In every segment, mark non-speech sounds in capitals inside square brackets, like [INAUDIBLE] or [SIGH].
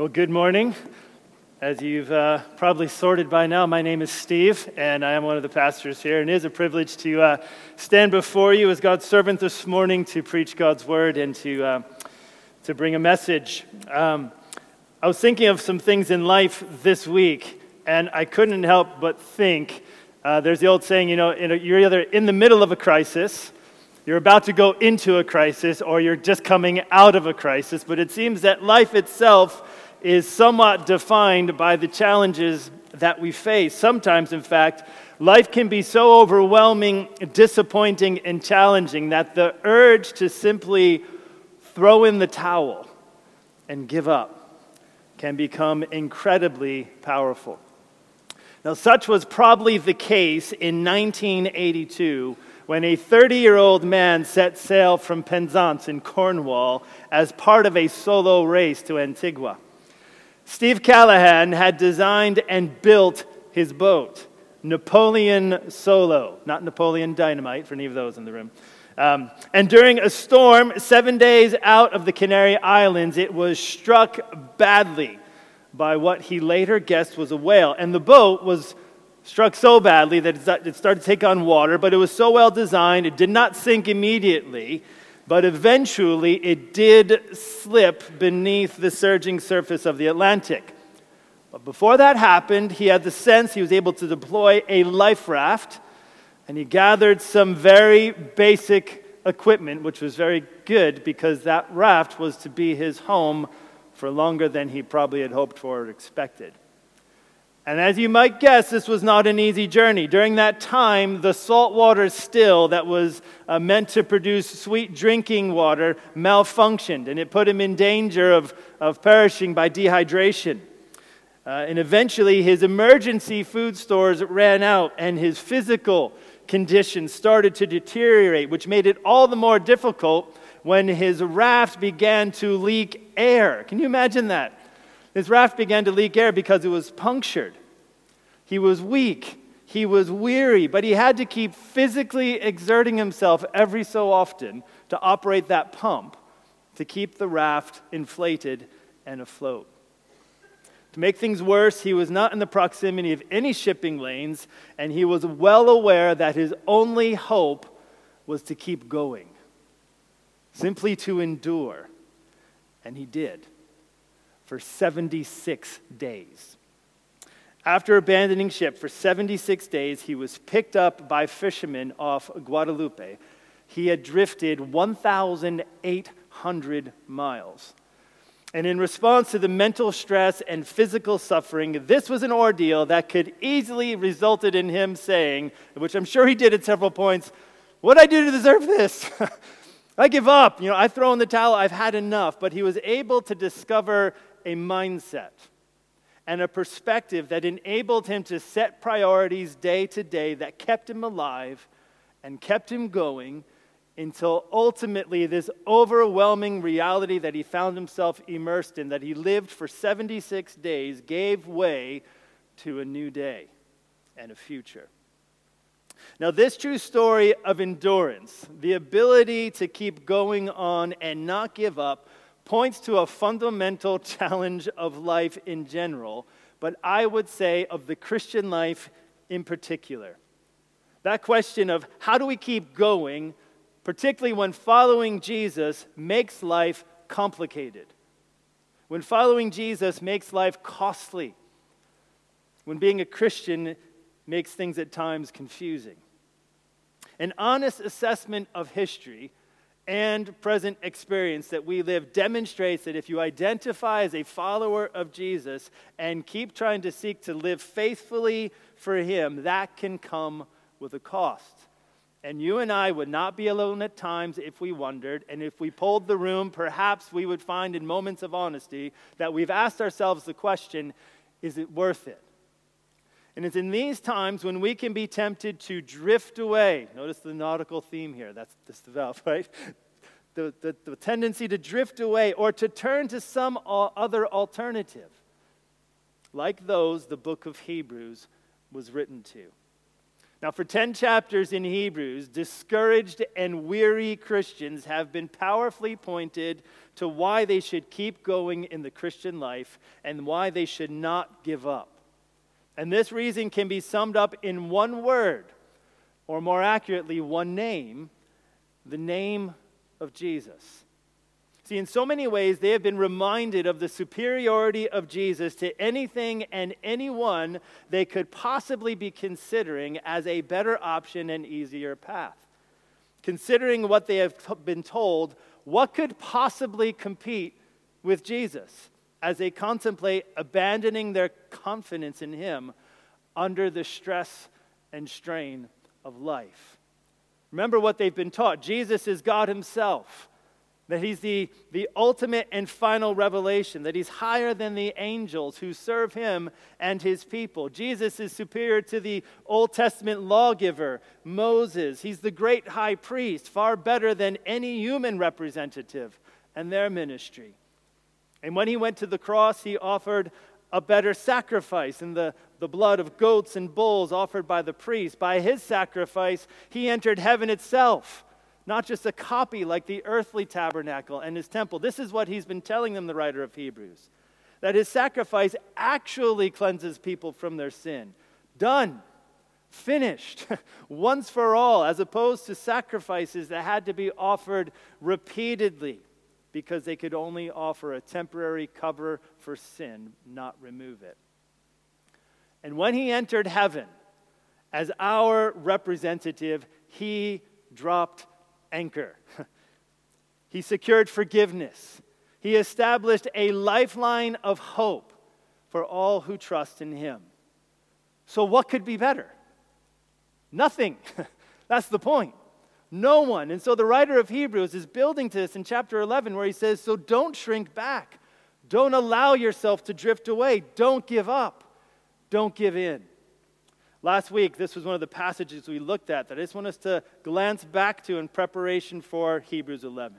Well, good morning. As you've uh, probably sorted by now, my name is Steve, and I am one of the pastors here. And it is a privilege to uh, stand before you as God's servant this morning to preach God's word and to, uh, to bring a message. Um, I was thinking of some things in life this week, and I couldn't help but think uh, there's the old saying, you know, a, you're either in the middle of a crisis, you're about to go into a crisis, or you're just coming out of a crisis, but it seems that life itself is somewhat defined by the challenges that we face. Sometimes, in fact, life can be so overwhelming, disappointing, and challenging that the urge to simply throw in the towel and give up can become incredibly powerful. Now, such was probably the case in 1982 when a 30 year old man set sail from Penzance in Cornwall as part of a solo race to Antigua. Steve Callahan had designed and built his boat, Napoleon Solo, not Napoleon Dynamite, for any of those in the room. Um, and during a storm, seven days out of the Canary Islands, it was struck badly by what he later guessed was a whale. And the boat was struck so badly that it started to take on water, but it was so well designed, it did not sink immediately but eventually it did slip beneath the surging surface of the Atlantic. But before that happened, he had the sense he was able to deploy a life raft, and he gathered some very basic equipment, which was very good because that raft was to be his home for longer than he probably had hoped for or expected. And as you might guess, this was not an easy journey. During that time, the saltwater still that was uh, meant to produce sweet drinking water malfunctioned, and it put him in danger of, of perishing by dehydration. Uh, and eventually, his emergency food stores ran out, and his physical condition started to deteriorate, which made it all the more difficult when his raft began to leak air. Can you imagine that? His raft began to leak air because it was punctured. He was weak. He was weary, but he had to keep physically exerting himself every so often to operate that pump to keep the raft inflated and afloat. To make things worse, he was not in the proximity of any shipping lanes, and he was well aware that his only hope was to keep going, simply to endure. And he did for 76 days. After abandoning ship for 76 days, he was picked up by fishermen off Guadeloupe. He had drifted 1,800 miles. And in response to the mental stress and physical suffering, this was an ordeal that could easily resulted in him saying, which I'm sure he did at several points, what I do to deserve this? [LAUGHS] I give up. You know, I throw in the towel. I've had enough. But he was able to discover a mindset and a perspective that enabled him to set priorities day to day that kept him alive and kept him going until ultimately this overwhelming reality that he found himself immersed in, that he lived for 76 days, gave way to a new day and a future. Now, this true story of endurance, the ability to keep going on and not give up, points to a fundamental [LAUGHS] challenge of life in general, but I would say of the Christian life in particular. That question of how do we keep going, particularly when following Jesus makes life complicated, when following Jesus makes life costly, when being a Christian makes things at times confusing. An honest assessment of history and present experience that we live demonstrates that if you identify as a follower of Jesus and keep trying to seek to live faithfully for Him, that can come with a cost. And you and I would not be alone at times if we wondered. And if we polled the room, perhaps we would find in moments of honesty that we've asked ourselves the question is it worth it? And it's in these times when we can be tempted to drift away. Notice the nautical theme here. That's, that's the valve, [LAUGHS] right? The, the, the tendency to drift away or to turn to some other alternative, like those the book of Hebrews was written to. Now, for 10 chapters in Hebrews, discouraged and weary Christians have been powerfully pointed to why they should keep going in the Christian life and why they should not give up. And this reason can be summed up in one word, or more accurately, one name the name of Jesus. See, in so many ways, they have been reminded of the superiority of Jesus to anything and anyone they could possibly be considering as a better option and easier path. Considering what they have been told, what could possibly compete with Jesus as they contemplate abandoning their confidence in Him under the stress and strain of life? Remember what they've been taught Jesus is God Himself that he's the, the ultimate and final revelation, that he's higher than the angels who serve him and his people. Jesus is superior to the Old Testament lawgiver, Moses. He's the great high priest, far better than any human representative and their ministry. And when he went to the cross, he offered a better sacrifice in the, the blood of goats and bulls offered by the priest. By his sacrifice, he entered heaven itself not just a copy like the earthly tabernacle and his temple. This is what he's been telling them, the writer of Hebrews that his sacrifice actually cleanses people from their sin. Done, finished, [LAUGHS] once for all, as opposed to sacrifices that had to be offered repeatedly because they could only offer a temporary cover for sin, not remove it. And when he entered heaven as our representative, he dropped anchor. [LAUGHS] he secured forgiveness. He established a lifeline of hope for all who trust in him. So, what could be better? Nothing. [LAUGHS] That's the point. No one. And so, the writer of Hebrews is building to this in chapter 11, where he says, So don't shrink back. Don't allow yourself to drift away. Don't give up. Don't give in. Last week, this was one of the passages we looked at that I just want us to glance back to in preparation for Hebrews 11.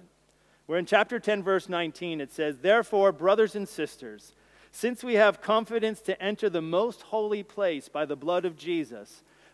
Where in chapter 10, verse 19, it says, Therefore, brothers and sisters, since we have confidence to enter the most holy place by the blood of Jesus,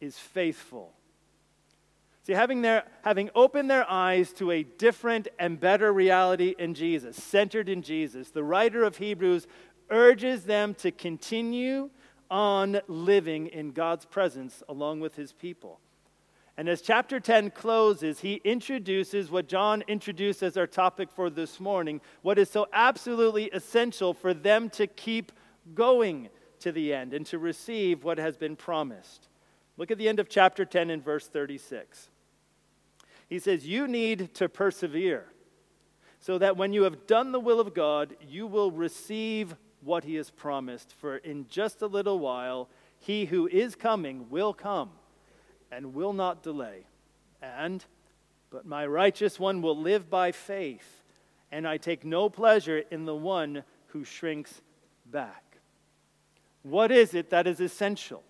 is faithful. See, having, their, having opened their eyes to a different and better reality in Jesus, centered in Jesus, the writer of Hebrews urges them to continue on living in God's presence along with his people. And as chapter 10 closes, he introduces what John introduced as our topic for this morning, what is so absolutely essential for them to keep going to the end and to receive what has been promised. Look at the end of chapter 10 and verse 36. He says, You need to persevere so that when you have done the will of God, you will receive what he has promised, for in just a little while he who is coming will come and will not delay. And, but my righteous one will live by faith, and I take no pleasure in the one who shrinks back. What is it that is essential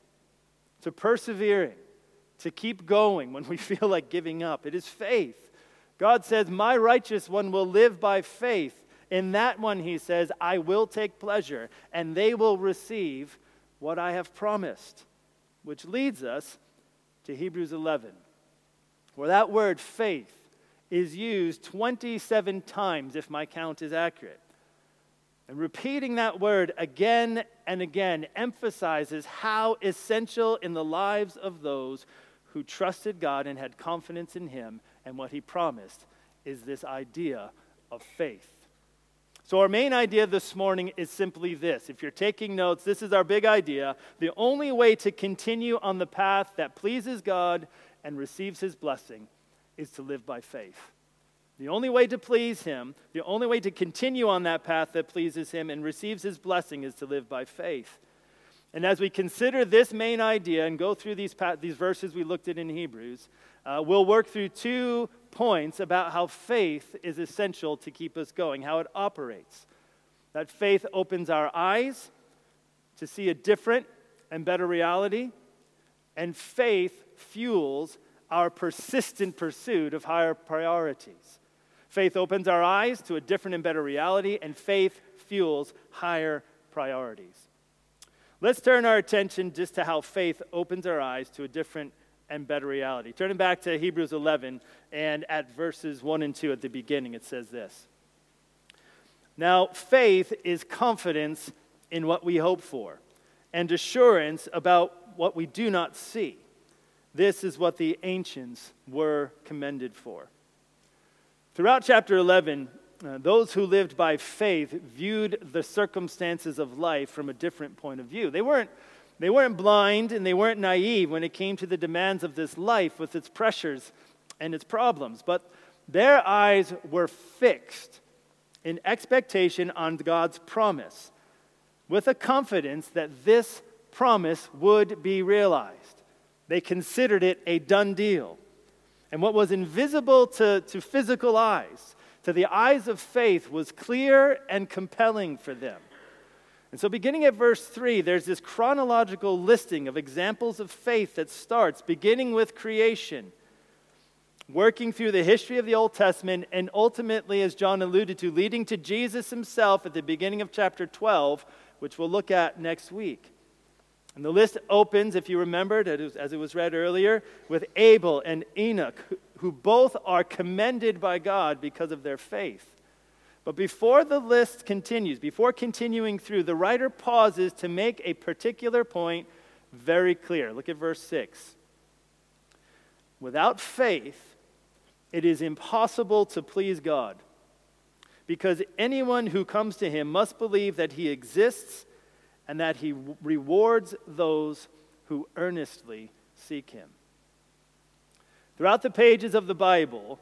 to persevering, to keep going when we [LAUGHS] feel like giving up? It is faith. God says, My righteous one will live by faith. In that one, he says, I will take pleasure, and they will receive what I have promised. Which leads us to Hebrews 11, where that word faith is used 27 times, if my count is accurate. And repeating that word again and again emphasizes how essential in the lives of those who trusted God and had confidence in Him and what He promised is this idea of faith. So, our main idea this morning is simply this. If you're taking notes, this is our big idea. The only way to continue on the path that pleases God and receives His blessing is to live by faith. The only way to please Him, the only way to continue on that path that pleases Him and receives His blessing is to live by faith. And as we consider this main idea and go through these, these verses we looked at in Hebrews, uh, we'll work through two points about how faith is essential to keep us going, how it operates. That faith opens our eyes to see a different and better reality, and faith fuels our persistent pursuit of higher priorities. Faith opens our eyes to a different and better reality, and faith fuels higher priorities. Let's turn our attention just to how faith opens our eyes to a different and better reality. Turning back to Hebrews 11 and at verses 1 and 2 at the beginning, it says this Now, faith is confidence in what we hope for and assurance about what we do not see. This is what the ancients were commended for. Throughout chapter 11, uh, those who lived by faith viewed the circumstances of life from a different point of view. They weren't, they weren't blind and they weren't naive when it came to the demands of this life with its pressures and its problems, but their eyes were fixed in expectation on God's promise with a confidence that this promise would be realized. They considered it a done deal. And what was invisible to, to physical eyes, to the eyes of faith, was clear and compelling for them. And so, beginning at verse 3, there's this chronological listing of examples of faith that starts beginning with creation, working through the history of the Old Testament, and ultimately, as John alluded to, leading to Jesus himself at the beginning of chapter 12, which we'll look at next week. And the list opens, if you remembered, as it was read earlier, with Abel and Enoch, who both are commended by God because of their faith. But before the list continues, before continuing through, the writer pauses to make a particular point very clear. Look at verse 6. Without faith, it is impossible to please God because anyone who comes to him must believe that he exists and that he rewards those who earnestly seek him. Throughout the pages of the Bible,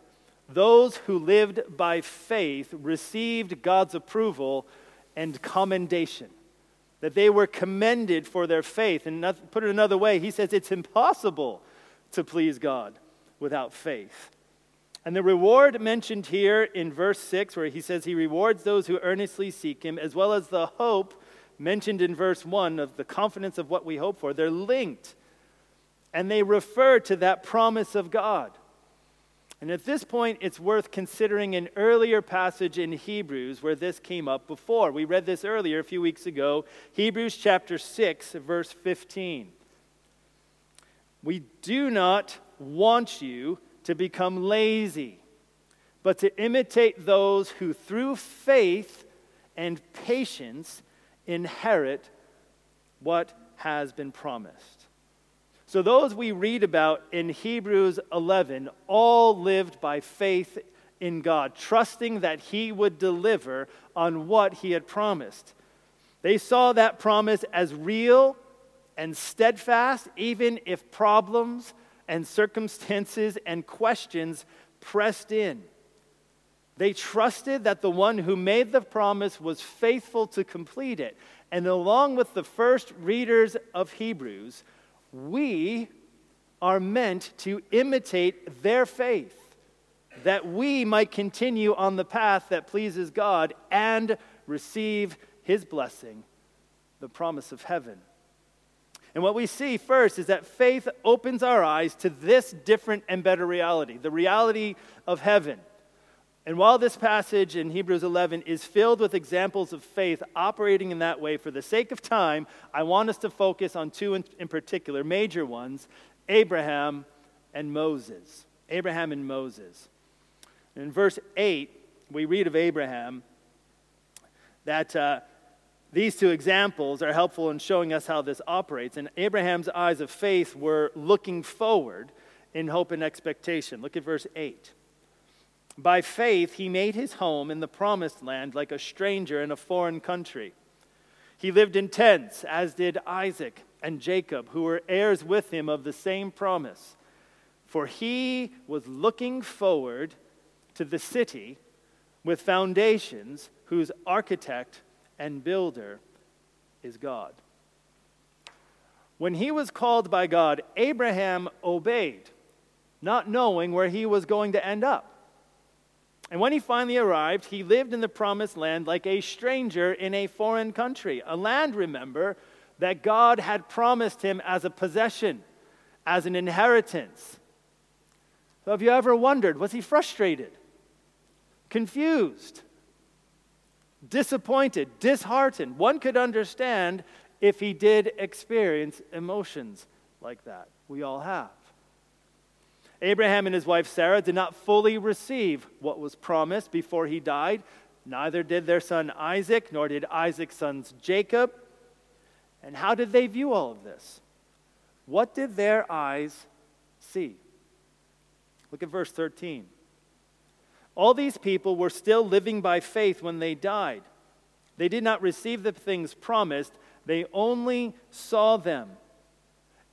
those who lived by faith received God's approval and commendation. That they were commended for their faith. And put it another way, he says it's impossible to please God without faith. And the reward mentioned here in verse 6, where he says he rewards those who earnestly seek him, as well as the hope mentioned in verse 1 of the confidence of what we hope for, they're linked. And they refer to that promise of God. And at this point, it's worth considering an earlier passage in Hebrews where this came up before. We read this earlier a few weeks ago, Hebrews chapter 6, verse 15. We do not want you to become lazy, but to imitate those who through faith and patience inherit what has been promised. So, those we read about in Hebrews 11 all lived by faith in God, trusting that He would deliver on what He had promised. They saw that promise as real and steadfast, even if problems and circumstances and questions pressed in. They trusted that the one who made the promise was faithful to complete it. And along with the first readers of Hebrews, we are meant to imitate their faith, that we might continue on the path that pleases God and receive his blessing, the promise of heaven. And what we see first is that faith opens our eyes to this different and better reality, the reality of heaven. And while this passage in Hebrews 11 is filled with examples of faith operating in that way, for the sake of time, I want us to focus on two in, in particular, major ones Abraham and Moses. Abraham and Moses. In verse 8, we read of Abraham that. Uh, these two examples are helpful in showing us how this operates. And Abraham's eyes of faith were looking forward in hope and expectation. Look at verse 8. By faith, he made his home in the promised land like a stranger in a foreign country. He lived in tents, as did Isaac and Jacob, who were heirs with him of the same promise. For he was looking forward to the city with foundations, whose architect and builder is God. When he was called by God, Abraham obeyed, not knowing where he was going to end up. And when he finally arrived, he lived in the promised land like a stranger in a foreign country. A land, remember, that God had promised him as a possession, as an inheritance. So have you ever wondered, was he frustrated, confused, disappointed, disheartened? One could understand if he did experience emotions like that. We all have. Abraham and his wife Sarah did not fully receive what was promised before he died. Neither did their son Isaac, nor did Isaac's sons Jacob. And how did they view all of this? What did their eyes see? Look at verse 13. All these people were still living by faith when they died. They did not receive the things promised, they only saw them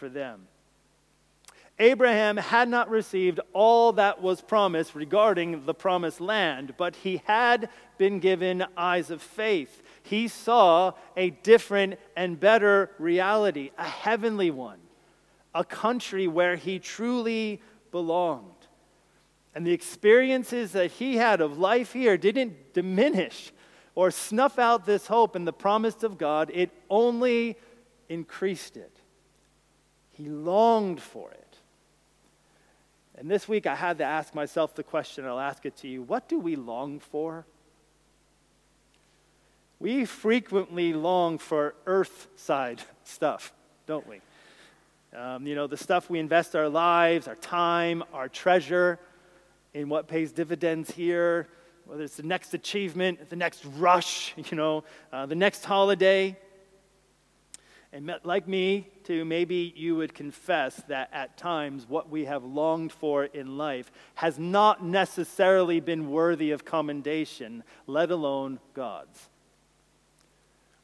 for them. Abraham had not received all that was promised regarding the promised land, but he had been given eyes of faith. He saw a different and better reality, a heavenly one, a country where he truly belonged. And the experiences that he had of life here didn't diminish or snuff out this hope and the promise of God, it only increased it. He longed for it. And this week I had to ask myself the question, I'll ask it to you what do we long for? We frequently long for earth side [LAUGHS] stuff, don't we? Um, you know, the stuff we invest our lives, our time, our treasure in what pays dividends here, whether it's the next achievement, the next rush, [LAUGHS] you know, uh, the next holiday. And like me, too, maybe you would confess that at times what we have longed for in life has not necessarily been worthy of commendation, let alone God's.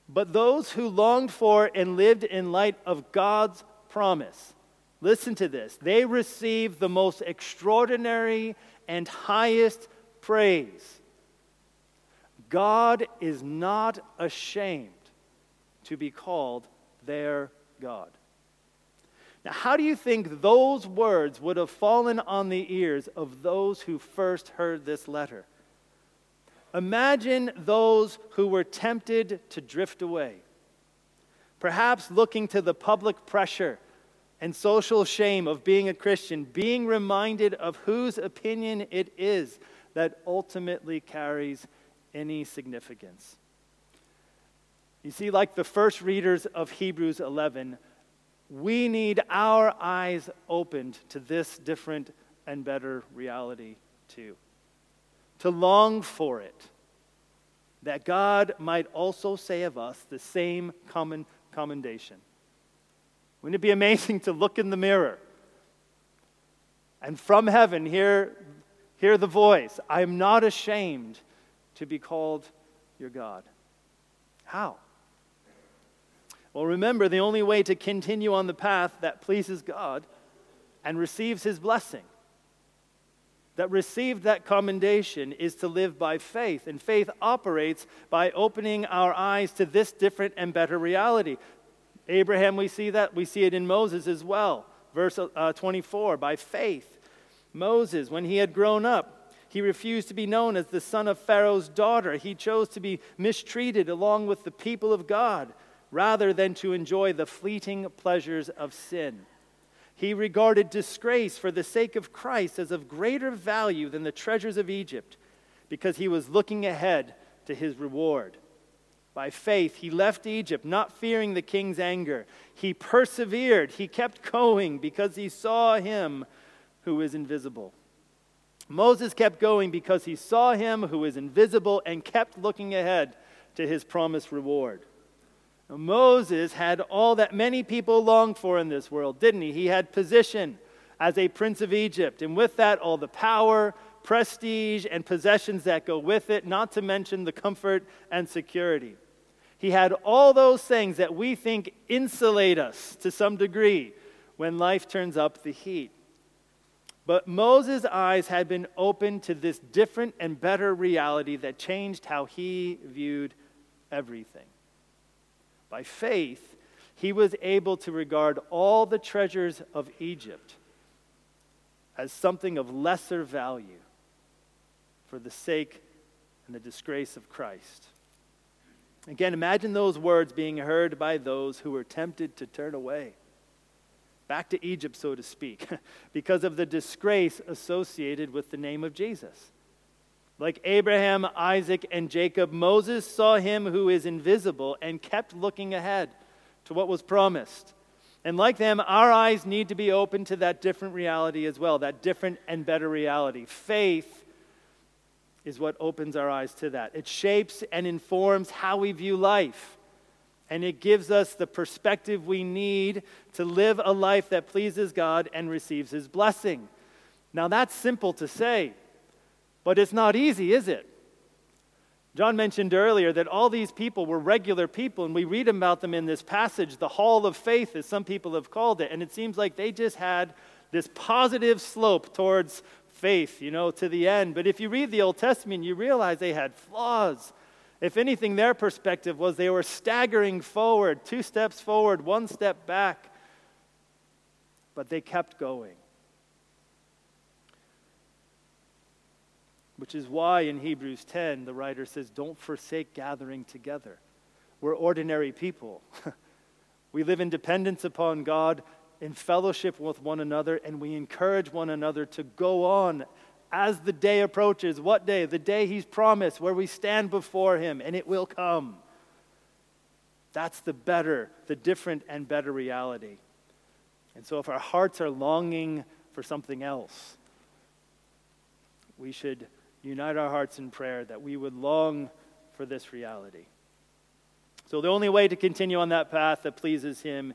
But those who longed for and lived in light of God's promise, listen to this, they received the most extraordinary and highest praise. God is not ashamed to be called their God. Now, how do you think those words would have fallen on the ears of those who first heard this letter? Imagine those who were tempted to drift away, perhaps looking to the public pressure and social shame of being a Christian, being reminded of whose opinion it is that ultimately carries any significance. You see, like the first readers of Hebrews 11, we need our eyes opened to this different and better reality too. To long for it, that God might also say of us the same common commendation. Wouldn't it be amazing to look in the mirror and from heaven hear, hear the voice, I am not ashamed to be called your God? How? Well, remember, the only way to continue on the path that pleases God and receives His blessing, that received that commendation, is to live by faith. And faith operates by opening our eyes to this different and better reality. Abraham, we see that. We see it in Moses as well. Verse uh, 24 by faith. Moses, when he had grown up, he refused to be known as the son of Pharaoh's daughter. He chose to be mistreated along with the people of God rather than to enjoy the fleeting pleasures of sin. He regarded disgrace for the sake of Christ as of greater value than the treasures of Egypt because he was looking ahead to his reward. By faith, he left Egypt, not fearing the king's anger. He persevered, he kept going because he saw him who is invisible. Moses kept going because he saw him who is invisible and kept looking ahead to his promised reward. Moses had all that many people long for in this world, didn't he? He had position as a prince of Egypt, and with that, all the power, prestige, and possessions that go with it, not to mention the comfort and security. He had all those things that we think insulate us to some degree when life turns up the heat. But Moses' eyes had been opened to this different and better reality that changed how he viewed everything. By faith, he was able to regard all the treasures of Egypt as something of lesser value for the sake and the disgrace of Christ. Again, imagine those words being heard by those who were tempted to turn away. Back to Egypt, so to speak, [LAUGHS] because of the disgrace associated with the name of Jesus. Like Abraham, Isaac, and Jacob, Moses saw him who is invisible and kept looking ahead to what was promised. And like them, our eyes need to be open to that different reality as well, that different and better reality. Faith is what opens our eyes to that. It shapes and informs how we view life. And it gives us the perspective we need to live a life that pleases God and receives His blessing. Now, that's simple to say, but it's not easy, is it? John mentioned earlier that all these people were regular people, and we read about them in this passage, the hall of faith, as some people have called it. And it seems like they just had this positive slope towards faith, you know, to the end. But if you read the Old Testament, you realize they had flaws. If anything, their perspective was they were staggering forward, two steps forward, one step back. But they kept going. Which is why in Hebrews 10, the writer says, Don't forsake gathering together. We're ordinary people. [LAUGHS] we live in dependence upon God, in fellowship with one another, and we encourage one another to go on as the day approaches. What day? The day He's promised, where we stand before Him, and it will come. That's the better, the different and better reality. And so, if our hearts are longing for something else, we should unite our hearts in prayer that we would long for this reality. So, the only way to continue on that path that pleases Him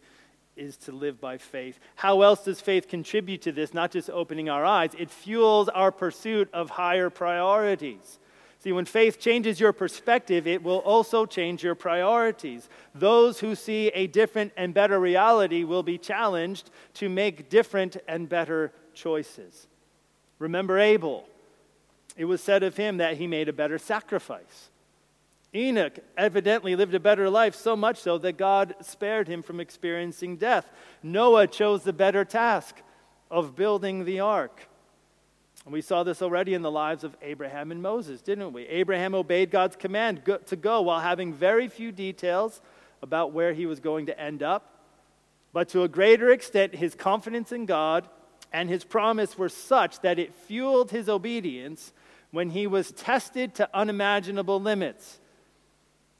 is to live by faith. How else does faith contribute to this? Not just opening our eyes, it fuels our pursuit of higher priorities. See, when faith changes your perspective, it will also change your priorities. Those who see a different and better reality will be challenged to make different and better choices. Remember Abel. It was said of him that he made a better sacrifice. Enoch evidently lived a better life, so much so that God spared him from experiencing death. Noah chose the better task of building the ark. And we saw this already in the lives of Abraham and Moses, didn't we? Abraham obeyed God's command to go while having very few details about where he was going to end up. But to a greater extent, his confidence in God and his promise were such that it fueled his obedience when he was tested to unimaginable limits.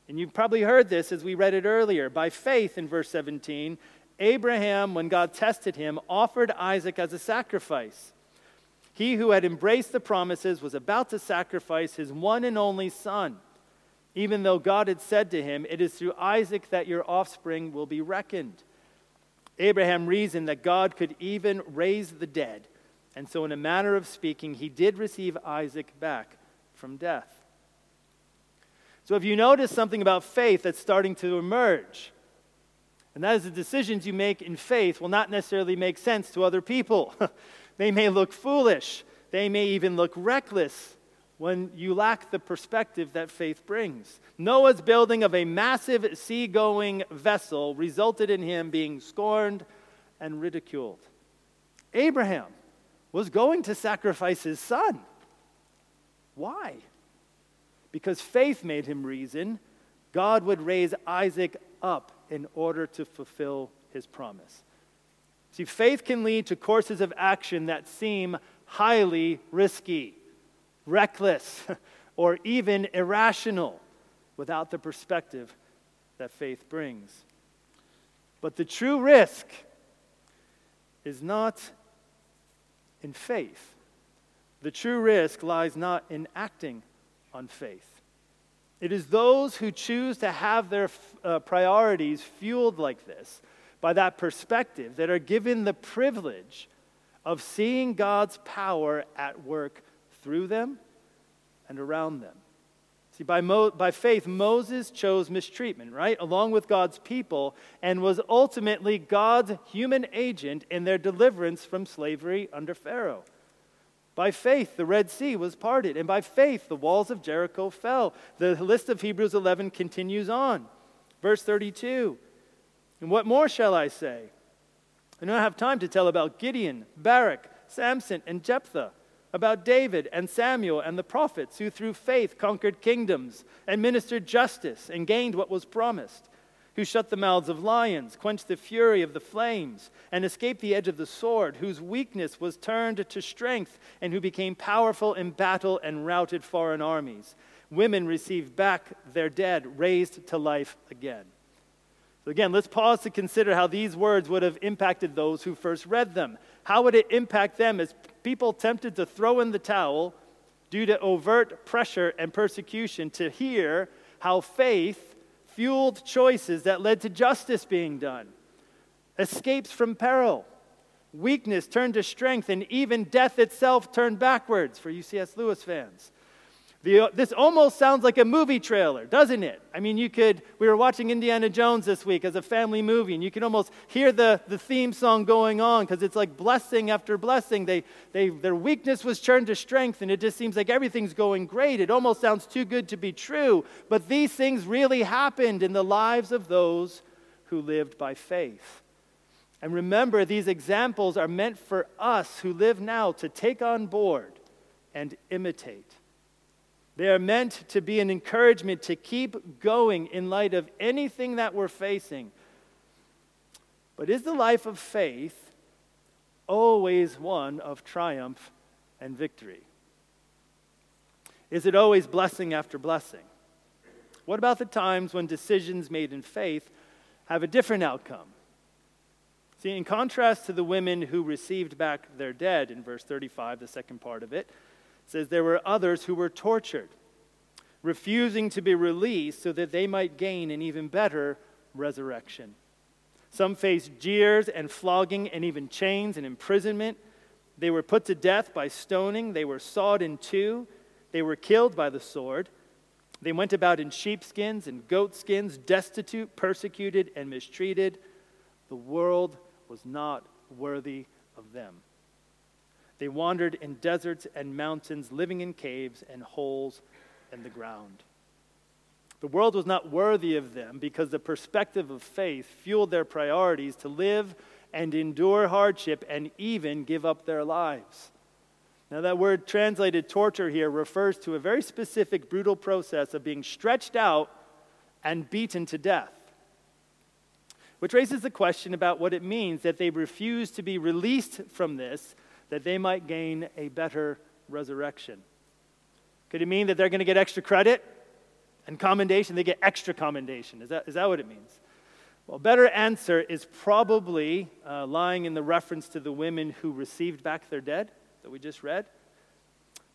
And you've probably heard this as we read it earlier. By faith, in verse 17, Abraham, when God tested him, offered Isaac as a sacrifice. He who had embraced the promises was about to sacrifice his one and only son, even though God had said to him, It is through Isaac that your offspring will be reckoned. Abraham reasoned that God could even raise the dead. And so, in a manner of speaking, he did receive Isaac back from death. So, if you notice something about faith that's starting to emerge, and that is the decisions you make in faith will not necessarily make sense to other people. [LAUGHS] they may look foolish, they may even look reckless when you lack the perspective that faith brings. Noah's building of a massive seagoing vessel resulted in him being scorned and ridiculed. Abraham was going to sacrifice his son. Why? Because faith made him reason God would raise Isaac up in order to fulfill his promise. See, faith can lead to courses of action that seem highly risky, reckless, [LAUGHS] or even irrational without the perspective that faith brings. But the true risk is not in faith. The true risk lies not in acting on faith. It is those who choose to have their uh, priorities fueled like this, by that perspective, that are given the privilege of seeing God's power at work through them and around them. See, by, Mo- by faith, Moses chose mistreatment, right, along with God's people, and was ultimately God's human agent in their deliverance from slavery under Pharaoh. By faith, the Red Sea was parted, and by faith, the walls of Jericho fell. The list of Hebrews 11 continues on. Verse 32 And what more shall I say? I don't have time to tell about Gideon, Barak, Samson, and Jephthah about David and Samuel and the prophets who through faith conquered kingdoms and ministered justice and gained what was promised, who shut the mouths of lions, quenched the fury of the flames, and escaped the edge of the sword, whose weakness was turned to strength, and who became powerful in battle and routed foreign armies. Women received back their dead, raised to life again. So, again, let's pause to consider how these words would have impacted those who first read them. How would it impact them as people tempted to throw in the towel due to overt pressure and persecution to hear how faith fueled choices that led to justice being done, escapes from peril, weakness turned to strength, and even death itself turned backwards for you C.S. Lewis fans. The, uh, this almost sounds like a movie trailer, doesn't it? I mean, you could, we were watching Indiana Jones this week as a family movie, and you can almost hear the, the theme song going on because it's like blessing after blessing. They, they, their weakness was turned to strength, and it just seems like everything's going great. It almost sounds too good to be true, but these things really happened in the lives of those who lived by faith. And remember, these examples are meant for us who live now to take on board and imitate. They are meant to be an encouragement to keep going in light of anything that we're facing. But is the life of faith always one of triumph and victory? Is it always blessing after blessing? What about the times when decisions made in faith have a different outcome? See, in contrast to the women who received back their dead in verse 35, the second part of it, says there were others who were tortured, refusing to be released so that they might gain an even better resurrection. Some faced jeers and flogging and even chains and imprisonment. They were put to death by stoning. They were sawed in two. They were killed by the sword. They went about in sheepskins and goatskins, destitute, persecuted, and mistreated. The world was not worthy of them. They wandered in deserts and mountains, living in caves and holes in the ground. The world was not worthy of them because the perspective of faith fueled their priorities to live and endure hardship and even give up their lives. Now, that word translated torture here refers to a very specific brutal process of being stretched out and beaten to death. Which raises the question about what it means that they refuse to be released from this that they might gain a better resurrection. Could it mean that they're going to get extra credit and commendation? They get extra commendation. Is that, is that what it means? Well, better answer is probably uh, lying in the reference to the women who received back their dead that we just read.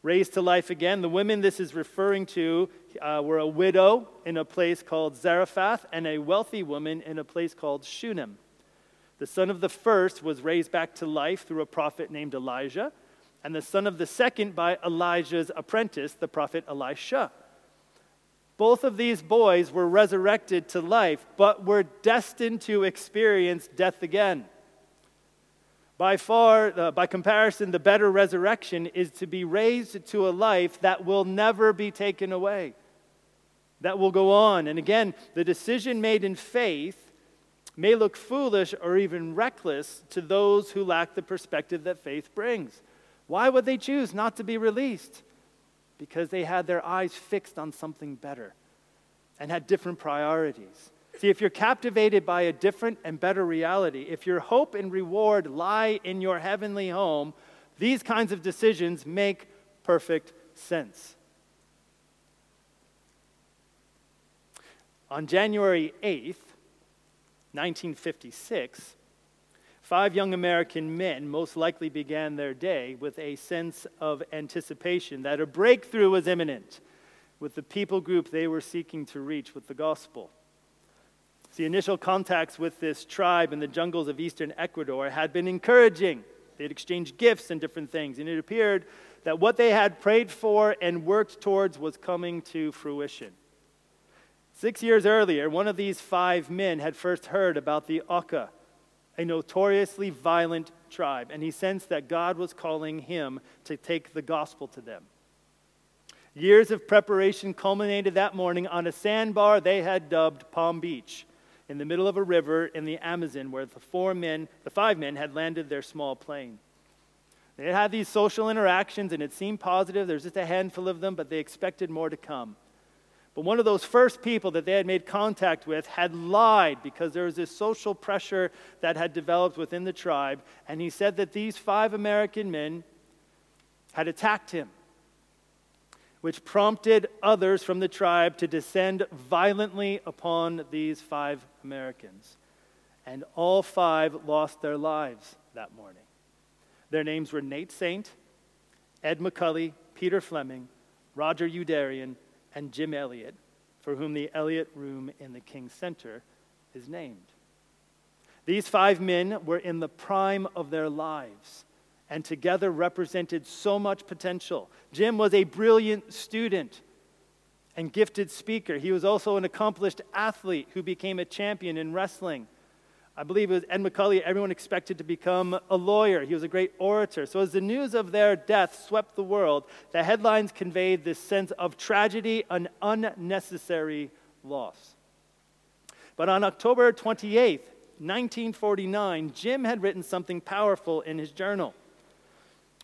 Raised to life again. The women this is referring to uh, were a widow in a place called Zarephath and a wealthy woman in a place called Shunem. The son of the first was raised back to life through a prophet named Elijah, and the son of the second by Elijah's apprentice, the prophet Elisha. Both of these boys were resurrected to life, but were destined to experience death again. By far, uh, by comparison, the better resurrection is to be raised to a life that will never be taken away, that will go on. And again, the decision made in faith may look foolish or even reckless to those who lack the perspective that faith brings. Why would they choose not to be released? Because they had their eyes fixed on something better and had different priorities. See, if you're captivated by a different and better reality, if your hope and reward lie in your heavenly home, these kinds of decisions make perfect sense. On January 8th, 1956, five young American men most likely began their day with a sense of anticipation that a breakthrough was imminent. with the people group they were seeking to reach with the gospel. See, initial contacts with this tribe in the jungles of eastern Ecuador had been encouraging. They'd exchanged gifts and different things, and it appeared that what they had prayed for and worked towards was coming to fruition. Six years earlier, one of these five men had first heard about the Auca, a notoriously violent tribe, and he sensed that God was calling him to take the gospel to them. Years of preparation culminated that morning on a sandbar they had dubbed Palm Beach, in the middle of a river in the Amazon where the four men, the five men had landed their small plane. They had had these social interactions and it seemed positive. There's just a handful of them, but they expected more to come. But one of those first people that they had made contact with had lied because there was this social pressure that had developed within the tribe. And he said that these five American men had attacked him, which prompted others from the tribe to descend violently upon these five Americans. And all five lost their lives that morning. Their names were Nate Saint, Ed McCully, Peter Fleming, Roger Youderian, and Jim Elliot, for whom the Elliot Room in the King Center is named. These five men were in the prime of their lives and together represented so much potential. Jim was a brilliant student and gifted speaker. He was also an accomplished athlete who became a champion in wrestling. I believe it was Ed McCully, everyone expected to become a lawyer. He was a great orator. So, as the news of their death swept the world, the headlines conveyed this sense of tragedy, an unnecessary loss. But on October 28th, 1949, Jim had written something powerful in his journal.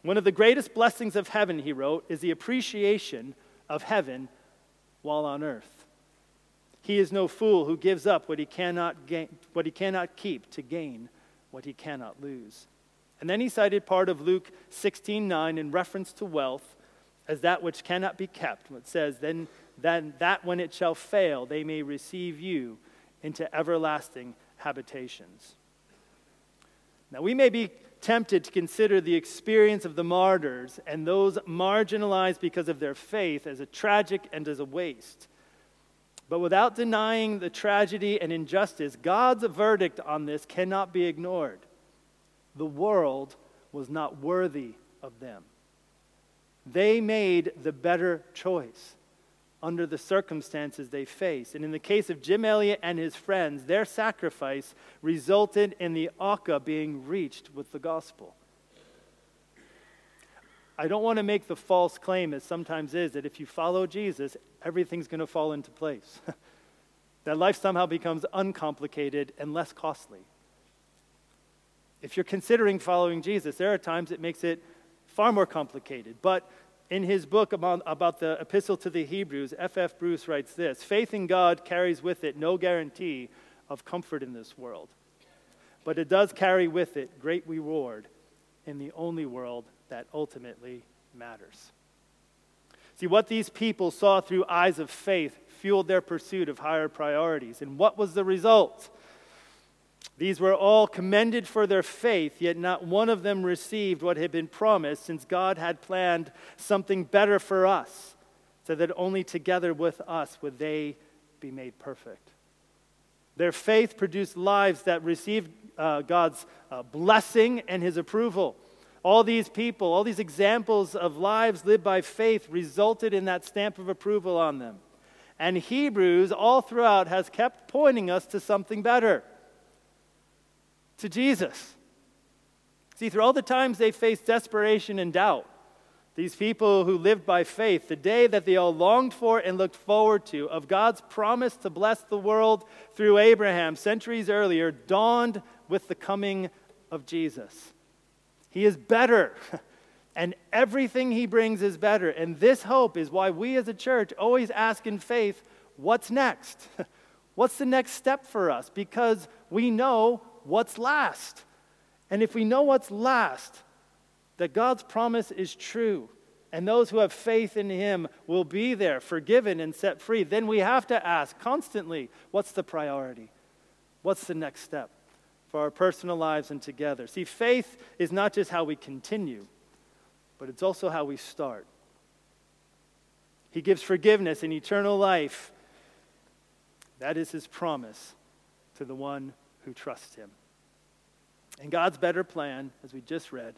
One of the greatest blessings of heaven, he wrote, is the appreciation of heaven while on earth. He is no fool who gives up what he cannot, gain, what he cannot keep to gain what he cannot lose. And then he cited part of Luke 16:9 in reference to wealth as that which cannot be kept. It says, then, then that when it shall fail, they may receive you into everlasting habitations. Now, we may be tempted to consider the experience of the martyrs and those marginalized because of their faith as a tragic and as a waste. But without denying the tragedy and injustice, God's verdict on this cannot be ignored. The world was not worthy of them. They made the better choice under the circumstances they faced. And in the case of Jim Elliot and his friends, their sacrifice resulted in the Auca being reached with the gospel. I don't want to make the false claim, as sometimes is, that if you follow Jesus, everything's going to fall into place. [LAUGHS] that life somehow becomes uncomplicated and less costly. If you're considering following Jesus, there are times it makes it far more complicated. But in his book about, about the epistle to the Hebrews, F.F. F. Bruce writes this Faith in God carries with it no guarantee of comfort in this world, but it does carry with it great reward in the only world that ultimately matters. See, what these people saw through eyes of faith fueled their pursuit of higher priorities. And what was the result? These were all commended for their faith, yet not one of them received what had been promised, since God had planned something better for us, so that only together with us would they be made perfect. Their faith produced lives that received uh, God's uh, blessing and his approval. All these people, all these examples of lives lived by faith resulted in that stamp of approval on them. And Hebrews, all throughout, has kept pointing us to something better to Jesus. See, through all the times they faced desperation and doubt, these people who lived by faith, the day that they all longed for and looked forward to, of God's promise to bless the world through Abraham centuries earlier, dawned with the coming of Jesus. He is better. [LAUGHS] And everything he brings is better. And this hope is why we as a church always ask in faith, what's next? [LAUGHS] what's the next step for us? Because we know what's last. And if we know what's last, that God's promise is true, and those who have faith in him will be there, forgiven and set free, then we have to ask constantly, what's the priority? What's the next step? For our personal lives and together. See, faith is not just how we continue, but it's also how we start. He gives forgiveness and eternal life. That is his promise to the one who trusts him. And God's better plan, as we just read,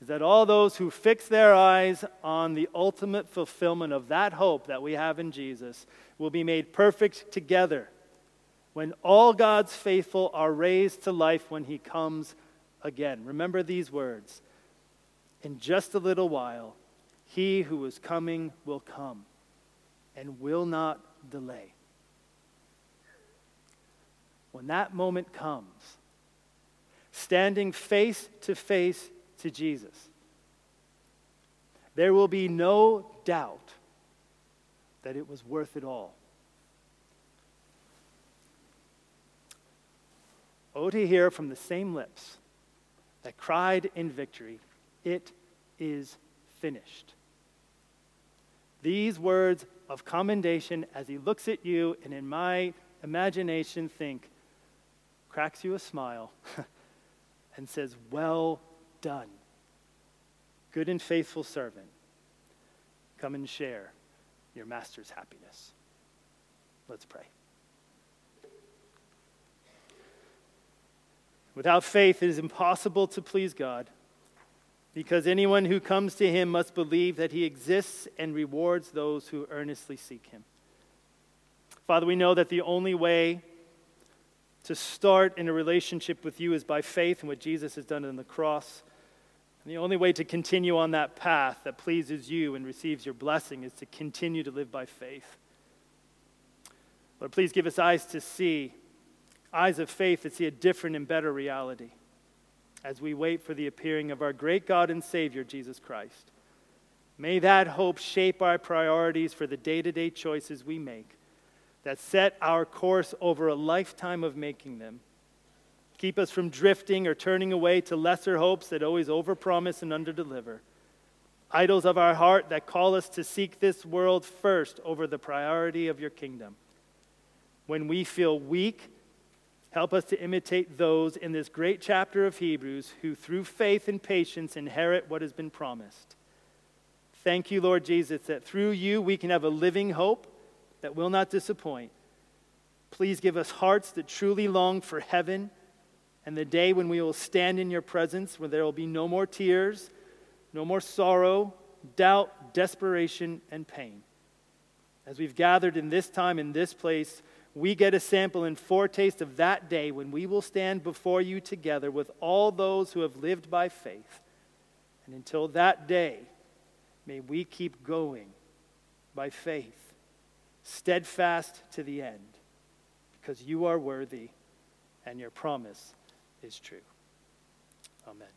is that all those who fix their eyes on the ultimate fulfillment of that hope that we have in Jesus will be made perfect together when all God's faithful are raised to life when he comes again. Remember these words In just a little while, he who is coming will come and will not delay. When that moment comes, standing face to face to Jesus, there will be no doubt that it was worth it all. Oh, to hear from the same lips that cried in victory, It is finished. These words of commendation as he looks at you and in my imagination think, cracks you a smile [LAUGHS] and says, Well done. Good and faithful servant. Come and share your master's happiness. Let's pray. Without faith, it is impossible to please God because anyone who comes to him must believe that he exists and rewards those who earnestly seek him. Father, we know that the only way to start in a relationship with you is by faith in what Jesus has done on the cross. And the only way to continue on that path that pleases you and receives your blessing is to continue to live by faith. Lord, please give us eyes to see, eyes of faith that see a different and better reality as we wait for the appearing of our great God and Savior, Jesus Christ. May that hope shape our priorities for the day to day choices we make that set our course over a lifetime of making them. Keep us from drifting or turning away to lesser hopes that always overpromise and underdeliver. Idols of our heart that call us to seek this world first over the priority of your kingdom. When we feel weak, help us to imitate those in this great chapter of Hebrews who, through faith and patience, inherit what has been promised. Thank you, Lord Jesus, that through you we can have a living hope that will not disappoint. Please give us hearts that truly long for heaven and the day when we will stand in your presence, where there will be no more tears, no more sorrow, doubt, desperation, and pain. As we've gathered in this time, in this place, we get a sample and foretaste of that day when we will stand before you together with all those who have lived by faith. And until that day, may we keep going by faith, steadfast to the end, because you are worthy and your promise is true. Amen.